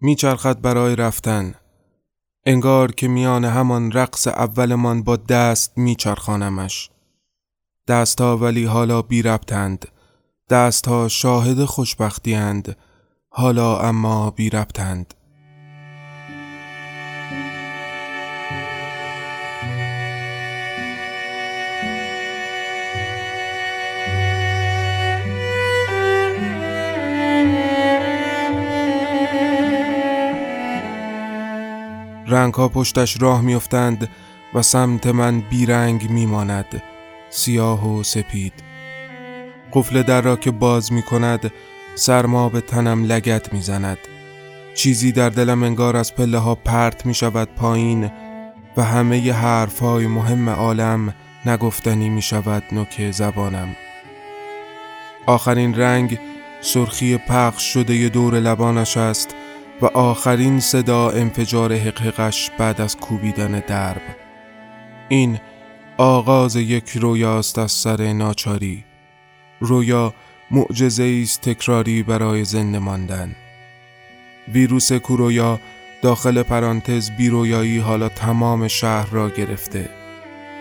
میچرخد برای رفتن. انگار که میان همان رقص اولمان با دست میچرخانمش. دستها ولی حالا بی ربطند. دستها شاهد خوشبختی حالا اما بی ربطند. رنگ ها پشتش راه میافتند و سمت من بیرنگ میماند سیاه و سپید. قفل در را که باز می کند سرما به تنم لگت می زند. چیزی در دلم انگار از پله ها پرت می شود پایین و همه ی حرف های مهم عالم نگفتنی می شود نوک زبانم. آخرین رنگ سرخی پخش شده دور لبانش است. و آخرین صدا انفجار حقحقش بعد از کوبیدن درب. این آغاز یک رویاست از سر ناچاری. رویا معجزه است تکراری برای زنده ماندن. ویروس کورویا داخل پرانتز بیرویایی حالا تمام شهر را گرفته.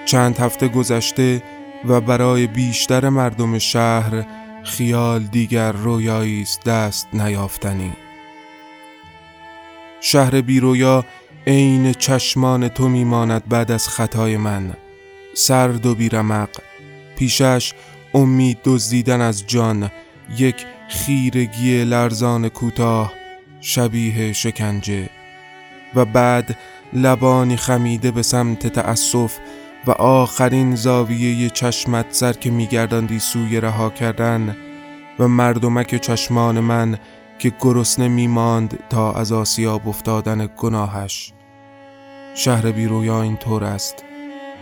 چند هفته گذشته و برای بیشتر مردم شهر خیال دیگر رویایی است دست نیافتنی. شهر بیرویا عین چشمان تو میماند بعد از خطای من. سرد و بیرمق پیشش امید دزدیدن از جان یک خیرگی لرزان کوتاه شبیه شکنجه. و بعد لبانی خمیده به سمت تأسف و آخرین زاویه چشمت سر که میگرداندی سوی رها کردن و مردمک چشمان من که گرسنه میماند تا از آسیاب افتادن گناهش. شهر بیرویا این طور است.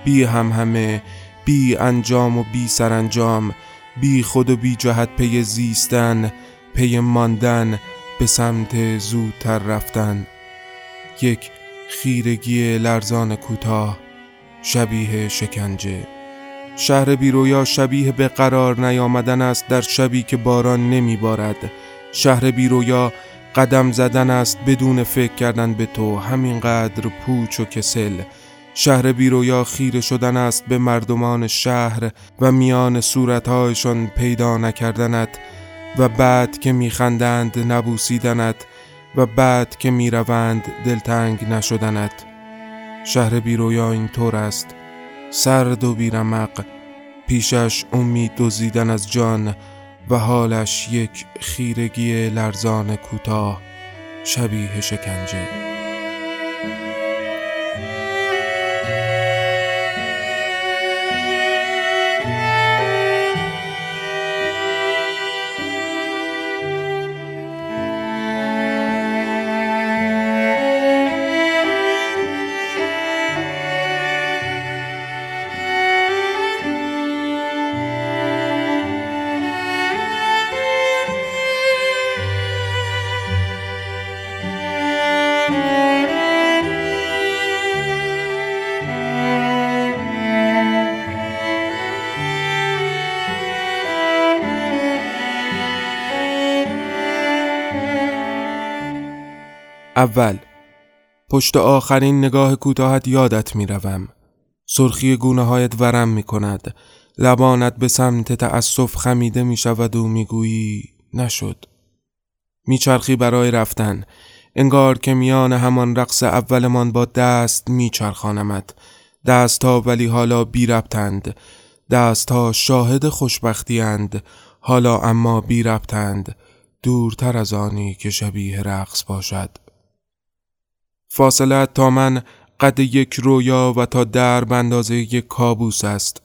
بی هم همه بی انجام و بی سرانجام بی خود و بی جهت پی زیستن پی ماندن به سمت زودتر رفتن. یک خیرگی لرزان کوتاه شبیه شکنجه. شهر بیرویا شبیه به قرار نیامدن است در شبی که باران نمی بارد شهر بیرویا قدم زدن است بدون فکر کردن به تو. همینقدر پوچ و کسل. شهر بیرویا خیره شدن است به مردمان شهر و میان صورتهایشان پیدا نکردنت و بعد که میخندند نبوسیدنت و بعد که می‌روند دلتنگ نشدنت. شهر بیرویا این طور است. سرد و بیرمق پیشش امید دزدیدن از جان و حالش یک خیرگی لرزان کوتاه شبیه شکنجه. اول. پشت آخرین نگاه کوتاهت یادت می‌روم. سرخی گونه هایت ورم می کند لبانت به سمت تأسف خمیده می شود و می‌گویی نشد. میچرخی برای رفتن. انگار که میان همان رقص اولمان با دست میچرخانمت. دست ها ولی حالا بی ربطند دست ها شاهد خوشبختی اند حالا اما بی ربطند دورتر از آنی که شبیه رقص باشد. فاصله تا من قد یک رویا و تا در اندازه یک کابوس است.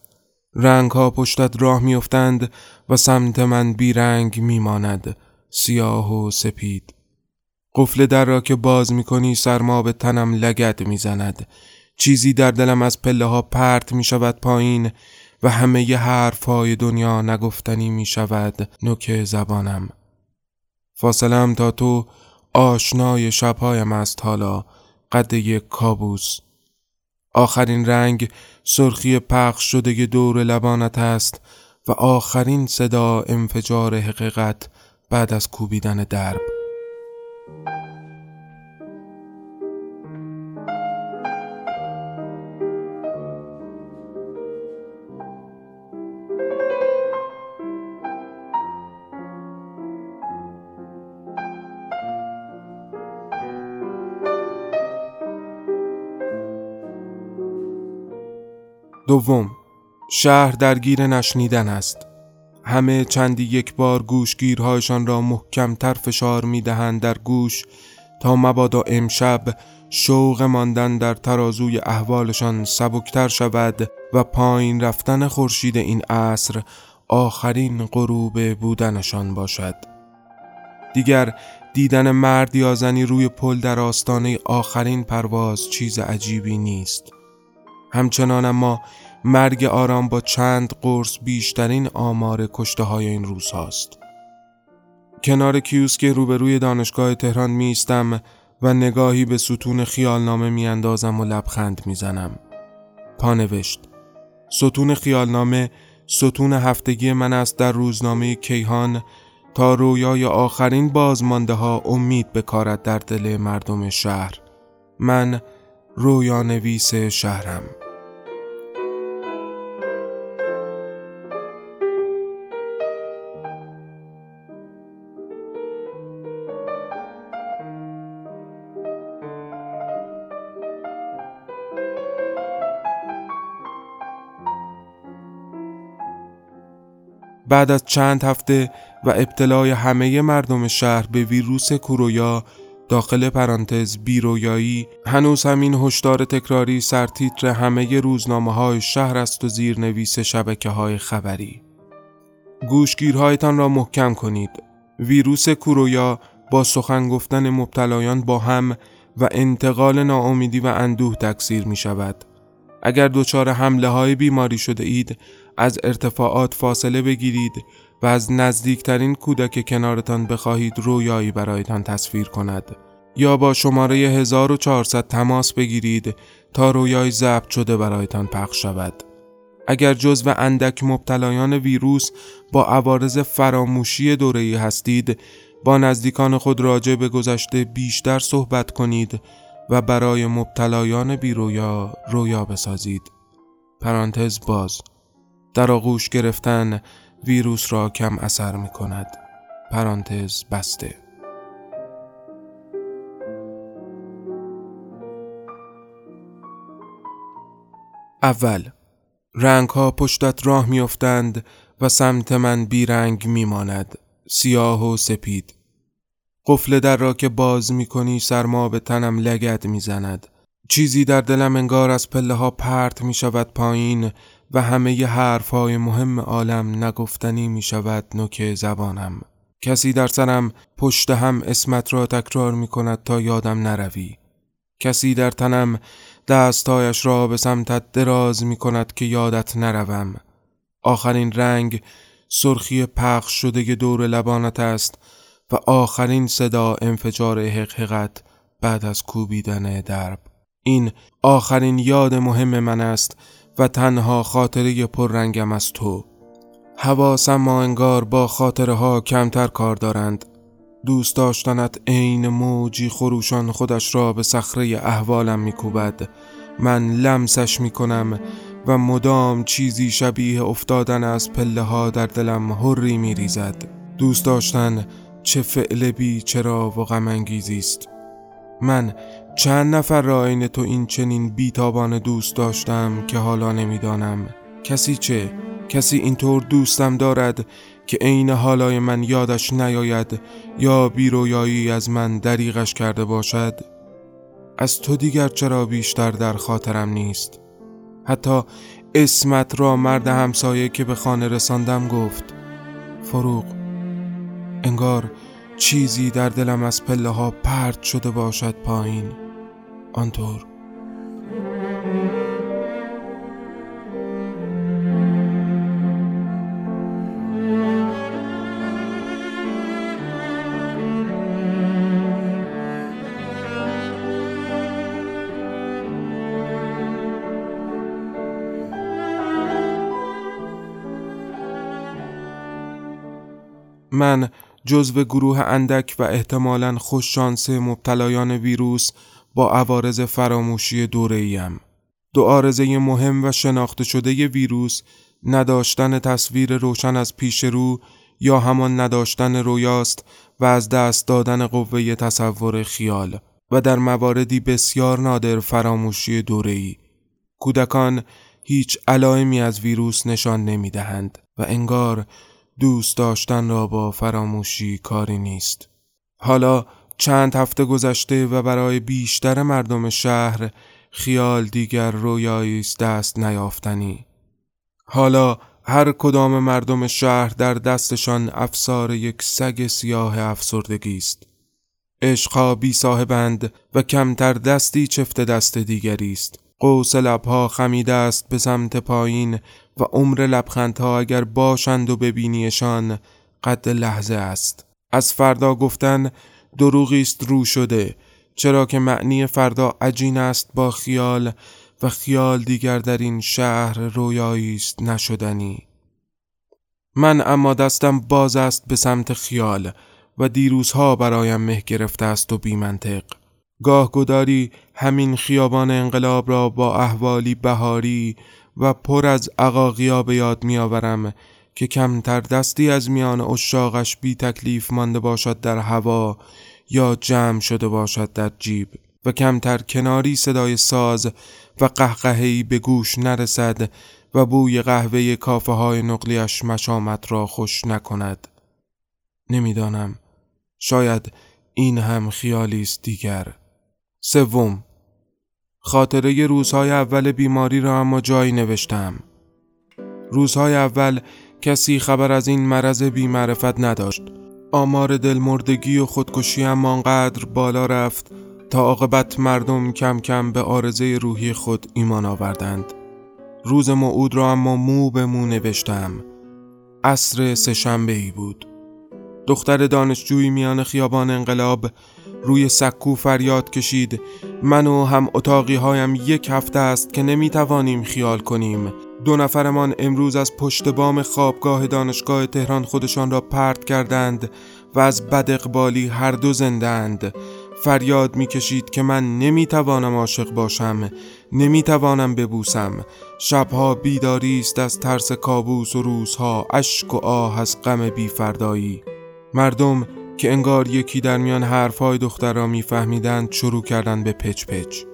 رنگ ها پشتت راه میافتند و سمت من بیرنگ میماند. سیاه و سپید. قفل در را که باز می کنی سرما به تنم لگد می‌زند. چیزی در دلم از پله ها پرت می شود پایین و همه ی حرف های دنیا نگفتنی می شود نوک زبانم. فاصلم تا تو آشنای شبهایم است حالا. قد یک کابوس. آخرین رنگ سرخی پخش شده دور لبانت است و آخرین صدا انفجار حقیقت بعد از کوبیدن درب. دوم شهر درگیر نشنیدن است. همه چندی یک بار گوشگیرهایشان را محکمتر فشار می دهند در گوش تا مبادا امشب شوق ماندن در ترازوی احوالشان سبکتر شود و پایین رفتن خورشید این عصر آخرین غروب بودنشان باشد. دیگر دیدن مرد یا زنی روی پل در آستانه آخرین پرواز چیز عجیبی نیست. همچنان اما مرگ آرام با چند قرص بیشترین آمار کشته های این روز هاست. کنار کیوسک روبروی دانشگاه تهران میستم و نگاهی به ستون خیالنامه میاندازم و لبخند می‌زنم. پانوشت ستون خیالنامه ستون هفتگی من است در روزنامه کیهان تا رویای آخرین بازمانده ها امید بکارد در دل مردم شهر من رویا نویس شهرم بعد از چند هفته و ابتلای همه مردم شهر به ویروس کورویا داخل پرانتز بیرویایی هنوز همین هشدار تکراری سرتیتر همه روزنامه های شهر است و زیرنویس شبکه های خبری. گوشگیرهایتان را محکم کنید. ویروس کورویا با سخن گفتن مبتلایان با هم و انتقال ناامیدی و اندوه تکثیر می شود اگر دچار حمله های بیماری شده اید از ارتفاعات فاصله بگیرید و از نزدیکترین کودک کنارتان بخواهید رویایی برایتان تصویر کند. یا با شماره 1400 تماس بگیرید تا رویای ضبط شده برایتان پخش شود. اگر جزو اندک مبتلایان ویروس با عوارض فراموشی دوره‌ای هستید با نزدیکان خود راجع به گذشته بیشتر صحبت کنید و برای مبتلایان بیرویا رویا بسازید. پرانتز باز. در آغوش گرفتن ویروس را کم اثر می کند. پرانتز بسته. اول رنگ ها پشتت راه میافتند و سمت من بیرنگ میماند. سیاه و سپید. قفل در را که باز می کنی سرما به تنم لگد می‌زند. چیزی در دلم انگار از پله ها پرت می شود پایین و همه ی حرف های مهم عالم نگفتنی می شود نوک زبانم. کسی در سرم پشت هم اسمت را تکرار می کند تا یادم نروی. کسی در تنم دستایش را به سمتت دراز می کند که یادت نروم. آخرین رنگ سرخی پخش شده دور لبانت است و آخرین صدا انفجار حقحقت بعد از کوبیدن درب. این آخرین یاد مهم من است و تنها خاطره پررنگم از تو. حواسم ما انگار با خاطره ها کمتر کار دارند. دوست داشتنت عین موجی خروشان خودش را به صخره احوالم میکوبد. من لمسش می‌کنم و مدام چیزی شبیه افتادن از پله ها در دلم هری میریزد. دوست داشتن چه فعل بی چرا و غم است. من چند نفر را عین تو این چنین بیتابان دوست داشتم که حالا نمی‌دانم. کسی چه؟ کسی اینطور دوستم دارد که عین حالای من یادش نیاید یا بیرویایی از من دریغش کرده باشد؟ از تو دیگر چرا بیشتر در خاطرم نیست؟ حتی اسمت را مرد همسایه که به خانه رساندم گفت فروغ انگار چیزی در دلم از پله ها پرت شده باشد پایین. آنطور. من جزو گروه اندک و احتمالا خوششانس مبتلایان ویروس با عوارض فراموشی دوره ایم. دو آرزه مهم و شناخته شده ویروس نداشتن تصویر روشن از پیش رو یا همان نداشتن رویاست و از دست دادن قوه تصور خیال و در مواردی بسیار نادر فراموشی دوره‌ای. کودکان هیچ علائمی از ویروس نشان نمی دهند و انگار دوست داشتن را با فراموشی کاری نیست. حالا چند هفته گذشته و برای بیشتر مردم شهر خیال دیگر رویایی دست نیافتنی. حالا هر کدام مردم شهر در دستشان افسار یک سگ سیاه افسردگی است. عشقها بی صاحبند و کمتر دستی چفت دست دیگری است. قوس لبها خمیده است به سمت پایین و عمر لبخندها اگر باشند و ببینیشان قد لحظه است. از فردا گفتن دروغی است رو شده چرا که معنی فردا عجین است با خیال و خیال دیگر در این شهر رویایی است نشدنی. من اما دستم باز است به سمت خیال و دیروزها برایم مه گرفته است و بیمنطق گاه گداری همین خیابان انقلاب را با احوالی بهاری و پر از عقاقیا به یاد میآورم که کمتر دستی از میان اشاقش بی تکلیف مانده باشد در هوا یا جمع شده باشد در جیب و کمتر کناری صدای ساز و قهقهی به گوش نرسد و بوی قهوه کافه های نقلیش مشامت را خوش نکند. نمی‌دانم. شاید این هم خیالی است دیگر. سوم. خاطره روزهای اول بیماری را اما جایی نوشتم. روزهای اول کسی خبر از این مرض بیمعرفت نداشت. آمار دلمردگی و خودکشی هم آنقدر بالا رفت تا عاقبت مردم کم کم به آرزه روحی خود ایمان آوردند. روز موعود را اما مو به مو نوشتم. عصر سهشنبه ای بود. دختر دانشجویی میان خیابان انقلاب روی سکو فریاد کشید. من و هم اتاقی هایم یک هفته است که نمی توانیم خیال کنیم. دو نفرمان امروز از پشت بام خوابگاه دانشگاه تهران خودشان را پرت کردند و از بد اقبالی هر دو زندند فریاد می‌کشید که من نمی‌توانم عاشق باشم نمی‌توانم ببوسم. شبها بیداری است از ترس کابوس و روزها اشک و آه از غم بیفردایی. مردم که انگار یکی در میان حرفهای دختر را میفهمیدند شروع کردند به پچ پچ.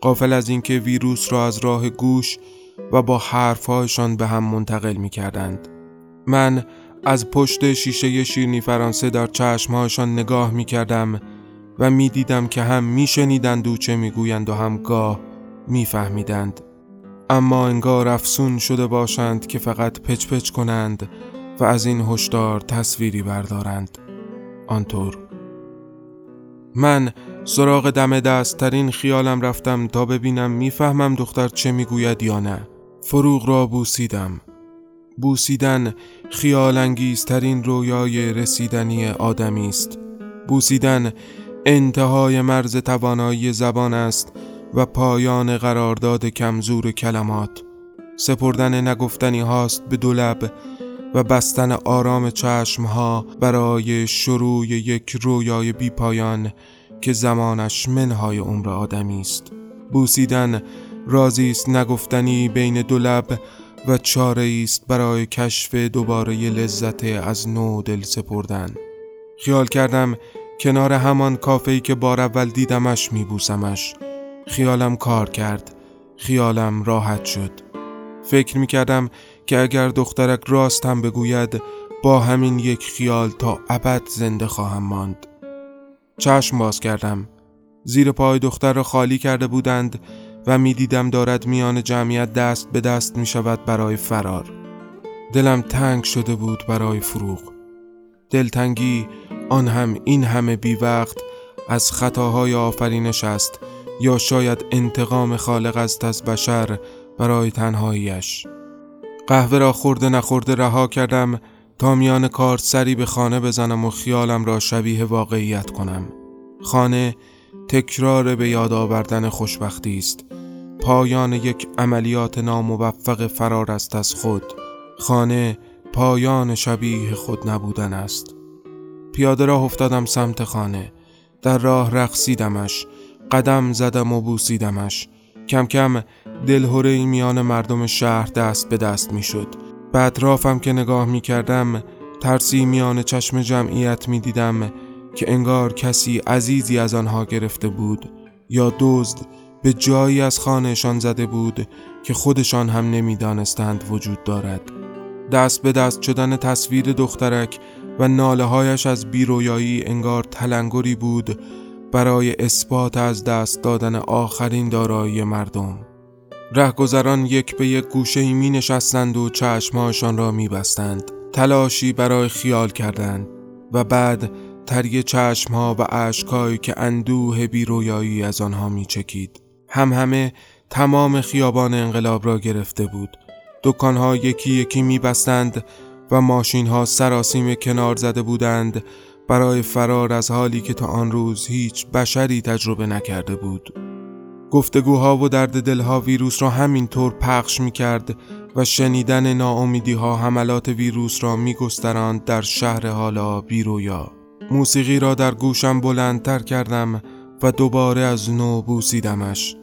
قافل از اینکه ویروس را از راه گوش و با حرفهایشان به هم منتقل می کردند. من از پشت شیشه شیرنی فرانسه در چشمهایشان نگاه می کردم و می دیدم که هم می شنیدند و چه می گویند و هم گاه می فهمیدند. اما انگار افسون شده باشند که فقط پچ پچ کنند و از این هشدار تصویری بردارند. آنطور من سراغ دم دست ترین خیالم رفتم تا ببینم می‌فهمم دختر چه می‌گوید یا نه فروغ را بوسیدم. بوسیدن خیال ترین رویای رسیدنی آدمی است. بوسیدن انتهای مرز توانایی زبان است و پایان قرارداد کمزور کلمات. سپردن نگفتنی هاست به دو لب و بستن آرام چشمها برای شروع یک رویای بی پایان که زمانش منهای عمر آدمی است. بوسیدن رازی است نگفتنی بین دو لب و چاره است برای کشف دوباره لذت از نو دل سپردن. خیال کردم کنار همان کافه‌ای که بار اول دیدمش میبوسمش. خیالم کار کرد. خیالم راحت شد. فکر می‌کردم که اگر دخترک راست هم بگوید با همین یک خیال تا ابد زنده خواهم ماند. چشم باز کردم. زیر پای دختر را خالی کرده بودند و می‌دیدم دارد میان جمعیت دست به دست می شود برای فرار. دلم تنگ شده بود برای فروغ. دلتنگی آن هم این همه بی وقت از خطاهای آفرینش است یا شاید انتقام خالق است از بشر برای تنهاییش قهوه را خورده نخورده رها کردم تا میان کار سری به خانه بزنم و خیالم را شبیه واقعیت کنم. خانه تکرار به یاد آوردن خوشبختی است. پایان یک عملیات ناموفق فرار است از خود. خانه پایان شبیه خود نبودن است. پیاده راه افتادم سمت خانه. در راه رقصیدمش قدم زدم و بوسیدمش. کم کم دلهوره میان مردم شهر دست به دست می شد به اطرافم که نگاه می کردم ترسی میان چشم جمعیت می دیدم که انگار کسی عزیزی از آنها گرفته بود یا دزد به جایی از خانهشان زده بود که خودشان هم نمی‌دانستند وجود دارد دست به دست شدن تصویر دخترک و ناله هایش از بیرویایی انگار تلنگری بود برای اثبات از دست دادن آخرین دارایی مردم رهگذران یک به یک گوشه می نشستند و چشمهاشان را می بستند. تلاشی برای خیال کردند و بعد تری چشمها و عشقهایی که اندوه بیرویایی از آنها می چکید. هم همه تمام خیابان انقلاب را گرفته بود. دکانها یکی یکی می بستند و ماشین ها سراسیم کنار زده بودند برای فرار از حالی که تا آن روز هیچ بشری تجربه نکرده بود. گفتگوها و درد دلها ویروس را همینطور پخش می کرد و شنیدن ناامیدی ها حملات ویروس را می گستراند در شهر حالا بیرویا. موسیقی را در گوشم بلندتر کردم و دوباره از نو بوسیدمش.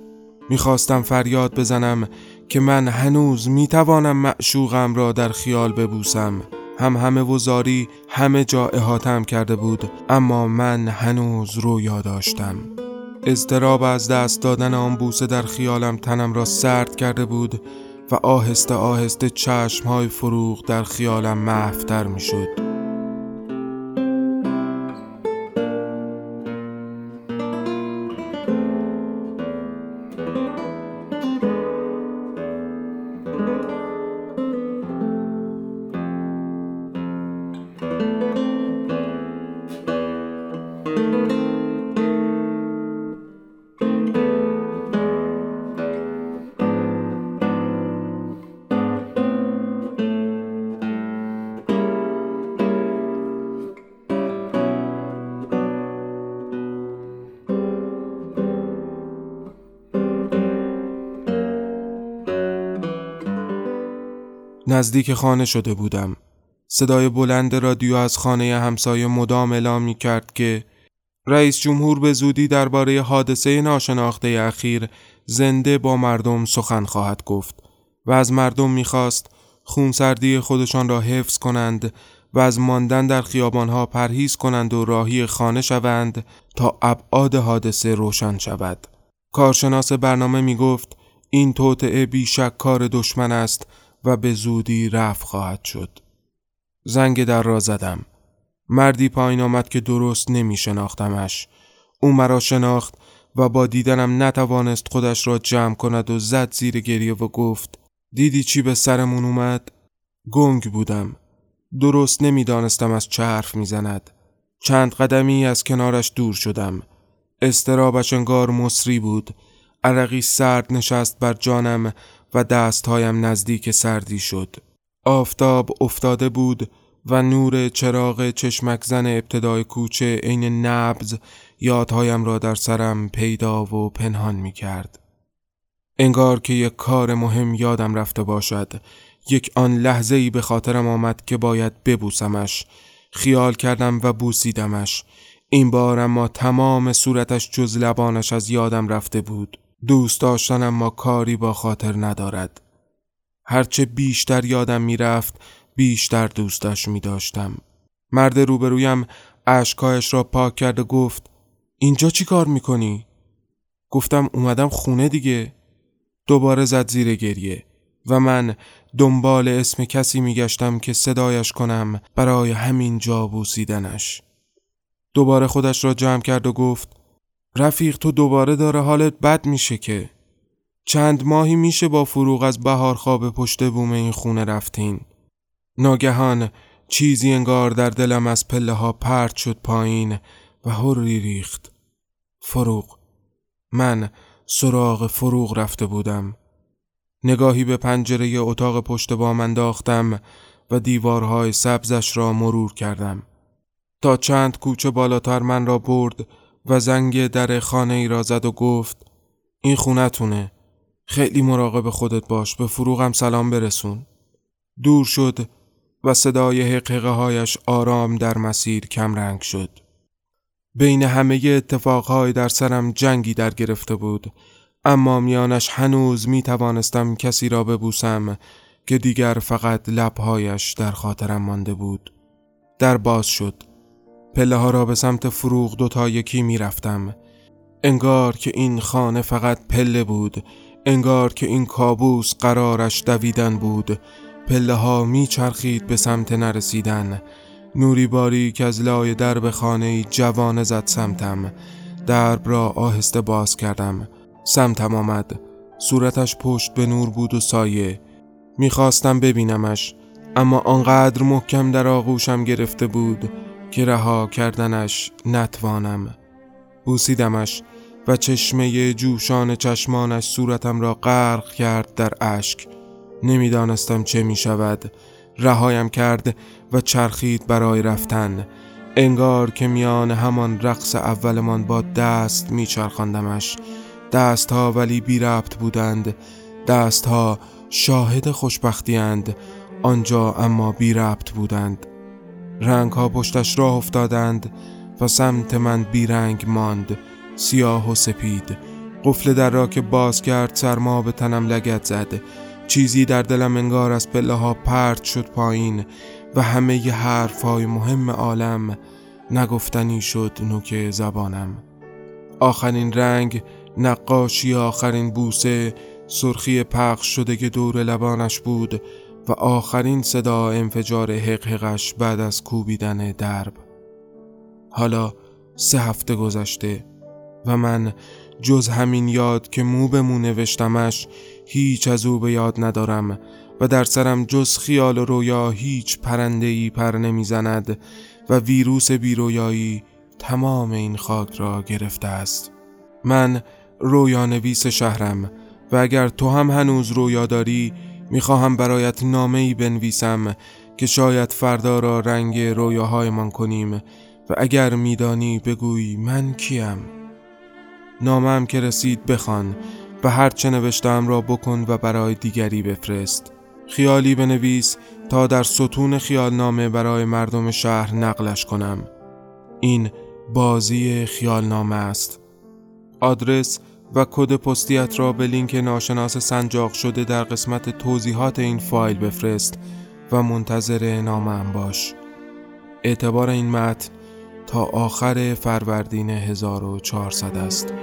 می‌خواستم فریاد بزنم که من هنوز می‌توانم معشوقم را در خیال ببوسم. هم همه وزاری همه جا احاتم کرده بود اما من هنوز رویا داشتم. اضطراب از دست دادن آن بوسه در خیالم تنم را سرد کرده بود و آهسته آهسته چشم های فروغ در خیالم محفتر می نزدیک خانه شده بودم. صدای بلند رادیو از خانه همسایه مدام اعلام می کرد که رئیس جمهور به زودی درباره حادثه ناشناخته اخیر زنده با مردم سخن خواهد گفت و از مردم می‌خواست خونسردی خودشان را حفظ کنند و از ماندن در خیابانها پرهیز کنند و راهی خانه شوند تا ابعاد حادثه روشن شود. کارشناس برنامه می گفت این توطعه بیشک کار دشمن است و به زودی رفت خواهد شد. زنگ در را زدم. مردی پایین آمد که درست نمی شناختمش. او مرا شناخت و با دیدنم نتوانست خودش را جمع کند و زد زیر گریه و گفت دیدی چی به سرمون اومد؟ گنگ بودم. درست نمی‌دانستم از چه حرف می‌زند. چند قدمی از کنارش دور شدم. استرابش انگار مصری بود. عرقی سرد نشست بر جانم و دستهایم نزدیک سردی شد. آفتاب افتاده بود و نور چراغ چشمک زن ابتدای کوچه عین نبز یادهایم را در سرم پیدا و پنهان می کرد. انگار که یک کار مهم یادم رفته باشد یک آن لحظه ای به خاطرم آمد که باید ببوسمش خیال کردم و بوسیدمش این بار اما تمام صورتش جز لبانش از یادم رفته بود دوست داشتنم ما کاری با خاطر ندارد. هرچه بیشتر یادم می‌رفت بیشتر دوستش می داشتم مرد روبرویم اشکایش را پاک کرد و گفت اینجا چی کار می‌کنی؟ گفتم اومدم خونه دیگه. دوباره زد زیر گریه و من دنبال اسم کسی میگشتم که صدایش کنم برای همین جا بوسیدنش. دوباره خودش را جمع کرد و گفت رفیق تو دوباره داره حالت بد میشه که. چند ماهی میشه با فروغ از بهار خواب پشت بوم این خونه رفتین. ناگهان چیزی انگار در دلم از پله ها پرت شد پایین و هری ریخت. فروغ. من سراغ فروغ رفته بودم. نگاهی به پنجره اتاق پشت بام انداختم و دیوارهای سبزش را مرور کردم. تا چند کوچه بالاتر من را برد و زنگ در خانه ای را زد و گفت این خونتونه. خیلی مراقب خودت باش به فروغم سلام برسون. دور شد و صدای حقیقه هایش آرام در مسیر کمرنگ شد. بین همه اتفاقهای در سرم جنگی در گرفته بود اما میانش هنوز می توانستم کسی را ببوسم که دیگر فقط لبهایش در خاطرم مانده بود. در باز شد. پله ها را به سمت فروغ دوتا یکی می رفتم. انگار که این خانه فقط پله بود انگار که این کابوس قرارش دویدن بود. پله ها می چرخید به سمت نرسیدن. نوری باری که از لای درب خانه جوانه زد سمتم. درب را آهسته باز کردم. سمتم آمد. صورتش پشت به نور بود و سایه. می‌خواستم ببینمش اما آنقدر محکم در آغوشم گرفته بود. که رها کردنش نتوانم. بوسیدمش و چشمه جوشان چشمانش صورتم را غرق کرد در اشک. نمی‌دانستم چه می شود رهایم کرد و چرخید برای رفتن. انگار که میان همان رقص اولمان با دست میچرخاندمش. دستها ولی بی ربط بودند. دستها شاهد خوشبختیاند. آنجا اما بی ربط بودند. رنگ ها پشتش راه افتادند و سمت من بیرنگ ماند سیاه و سپید. قفل در را که باز کرد سرما به تنم لگت زد. چیزی در دلم انگار از پله ها پرت شد پایین و همه ی حرف های مهم عالم نگفتنی شد نوک زبانم. آخرین رنگ نقاشی آخرین بوسه سرخی پخش شده که دور لبانش بود. و آخرین صدا انفجار حقحقش بعد از کوبیدن درب. حالا سه هفته گذشته و من جز همین یاد که مو به مو نوشتمش هیچ از او به یاد ندارم و در سرم جز خیال و رویا هیچ پرنده ای پر نمی‌زند و ویروس بیرویایی تمام این خاک را گرفته است. من رویا نویس شهرم و اگر تو هم هنوز رویا داری می‌خواهم برایت نامه ای بنویسم که شاید فردا را رنگ رویاهایمان کنیم و اگر میدانی بگوی من کیم. نامم که رسید بخوان و هر چه نوشتم را بکن و برای دیگری بفرست. خیالی بنویس تا در ستون خیال نامه برای مردم شهر نقلش کنم. این بازی خیال نامه است. آدرس و کد پستیت را به لینک ناشناس سنجاق شده در قسمت توضیحات این فایل بفرست و منتظر نامم باش. اعتبار این متن تا آخر فروردین 1400 است.